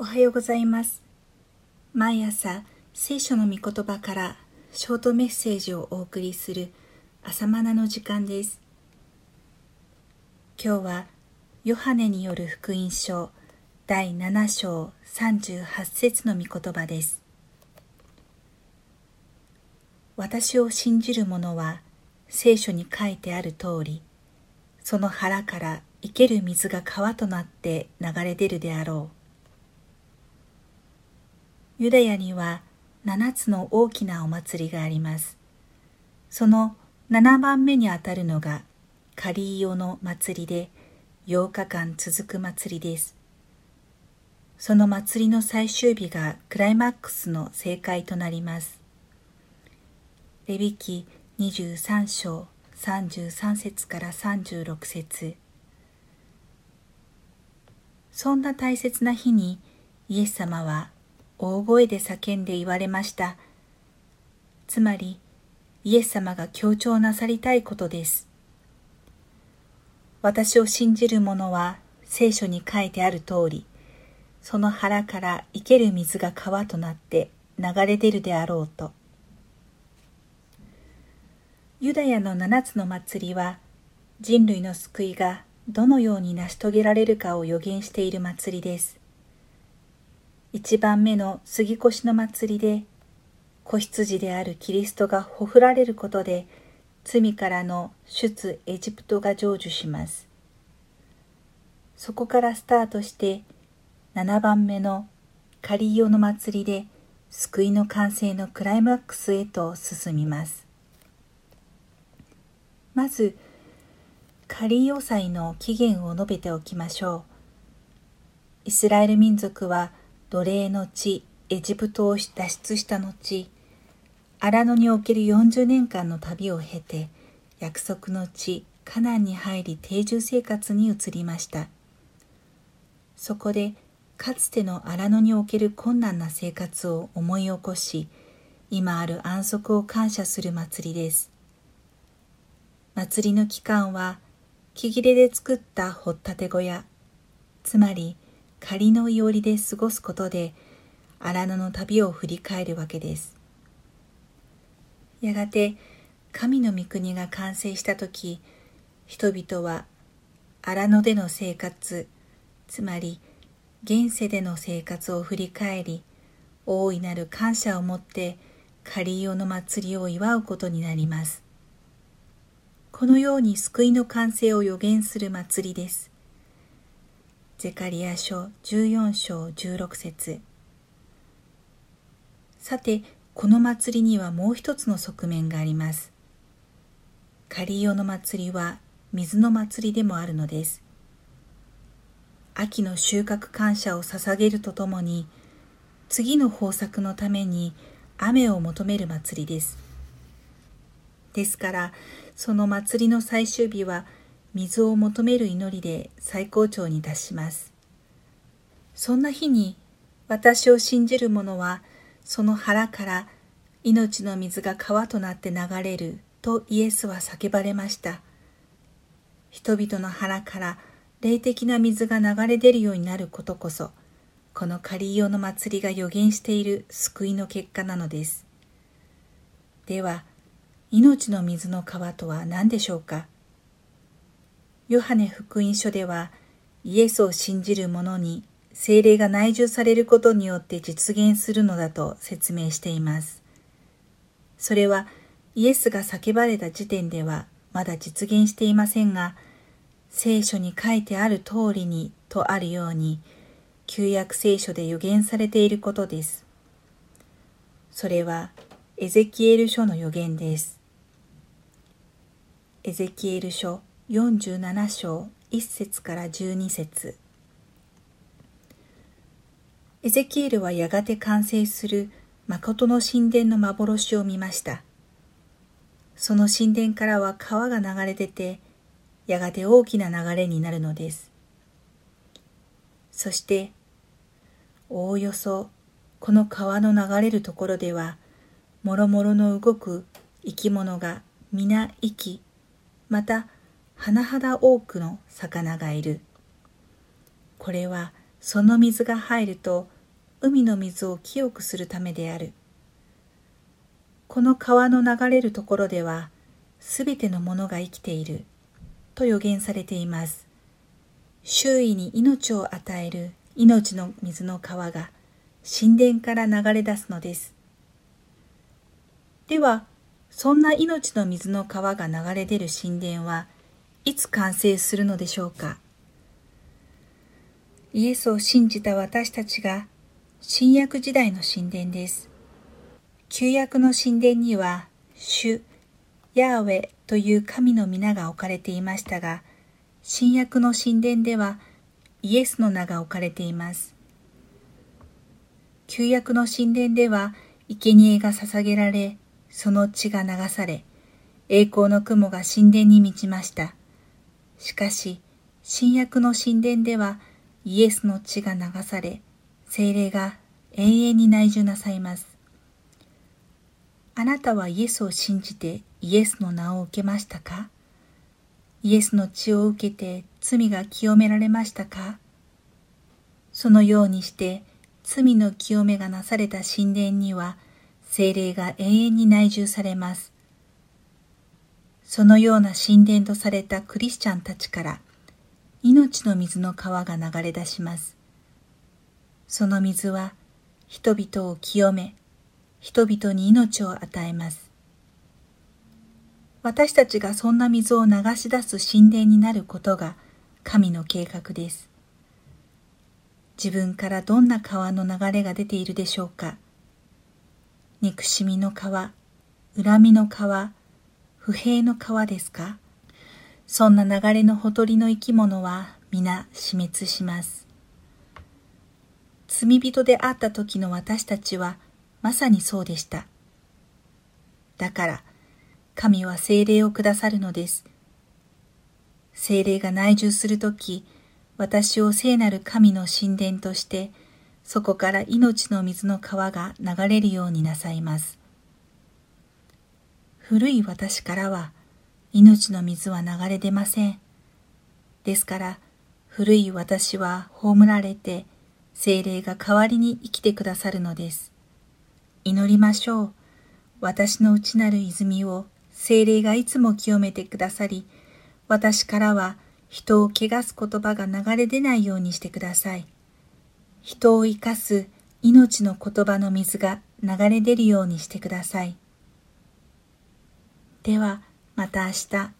おはようございます。毎朝、聖書の御言葉からショートメッセージをお送りする朝マナの時間です。今日は、ヨハネによる福音書第7章38節の御言葉です。私を信じる者は聖書に書いてある通り、その腹から生ける水が川となって流れ出るであろう。ユダヤには七つの大きなお祭りがあります。その七番目にあたるのがカリーヨの祭りで8日間続く祭りです。その祭りの最終日がクライマックスの正解となります。レビ記23章33節から36節そんな大切な日にイエス様は大声で叫んで言われました。つまり、イエス様が強調なさりたいことです。私を信じる者は聖書に書いてある通り、その腹から生ける水が川となって流れ出るであろうと。ユダヤの七つの祭りは人類の救いがどのように成し遂げられるかを予言している祭りです。一番目の杉越の祭りで子羊であるキリストがほふられることで罪からの出エジプトが成就します。そこからスタートして7番目のカリオの祭りで救いの完成のクライマックスへと進みます。まず、カリオ祭の起源を述べておきましょう。イスラエル民族は奴隷の地エジプトを脱出した後、荒野における40年間の旅を経て、約束の地カナンに入り定住生活に移りました。そこで、かつての荒野における困難な生活を思い起こし、今ある安息を感謝する祭りです。祭りの期間は、木切れで作った掘ったて小屋、つまり仮のいおりで過ごすことで、荒野の旅を振り返るわけです。やがて、神の御国が完成したとき、人々は荒野での生活、つまり現世での生活を振り返り、大いなる感謝を持って仮用の祭りを祝うことになります。このように救いの完成を予言する祭りです。ゼカリア書14章16節さて、この祭りにはもう一つの側面があります。カリオの祭りは水の祭りでもあるのです。秋の収穫感謝を捧げるとともに、次の豊作のために雨を求める祭りです。ですから、その祭りの最終日は水を求める祈りで最高潮に達します。そんな日に私を信じる者はその腹から命の水が川となって流れるとイエスは叫ばれました。人々の腹から霊的な水が流れ出るようになることこそ、このカリオの祭りが予言している救いの結果なのです。では、命の水の川とは何でしょうか？ヨハネ福音書では、イエスを信じる者に精霊が内住されることによって実現するのだと説明しています。それはイエスが叫ばれた時点ではまだ実現していませんが、聖書に書いてある通りにとあるように、旧約聖書で予言されていることです。それはエゼキエル書の予言です。エゼキエル書47章1節から12節エゼキエルはやがて完成する誠の神殿の幻を見ました。その神殿からは川が流れ出て、やがて大きな流れになるのです。そして、おおよそこの川の流れるところでは、もろもろの動く生き物が皆生き、また甚だ多くの魚がいる。これはその水が入ると海の水を清くするためである。この川の流れるところでは、すべてのものが生きている、と予言されています。周囲に命を与える命の水の川が神殿から流れ出すのです。では、そんな命の水の川が流れ出る神殿はいつ完成するのでしょうか？イエスを信じた私たちが新約時代の神殿です。旧約の神殿には、主、ヤーウェという神の皆が置かれていましたが、新約の神殿ではイエスの名が置かれています。旧約の神殿では生贄が捧げられ、その血が流され、栄光の雲が神殿に満ちました。しかし、新約の神殿ではイエスの血が流され、精霊が永遠に内住なさいます。あなたはイエスを信じてイエスの名を受けましたか？イエスの血を受けて罪が清められましたか？そのようにして罪の清めがなされた神殿には精霊が永遠に内住されます。そのような神殿とされたクリスチャンたちから命の水の川が流れ出します。その水は人々を清め、人々に命を与えます。私たちがそんな水を流し出す神殿になることが神の計画です。自分からどんな川の流れが出ているでしょうか憎しみの川、恨みの川、不平の川ですか？そんな流れのほとりの生き物は皆死滅します。罪人であった時の私たちはまさにそうでした。だから、神は精霊をくださるのです。精霊が内住するとき、私を聖なる神の神殿として、そこから命の水の川が流れるようになさいます。古い私からは、命の水は流れ出ません。ですから、古い私は葬られて、精霊が代わりに生きてくださるのです。祈りましょう。私の内なる泉を精霊がいつも清めてくださり、私からは人を汚す言葉が流れ出ないようにしてください。人を生かす命の言葉の水が流れ出るようにしてください。では、また明日。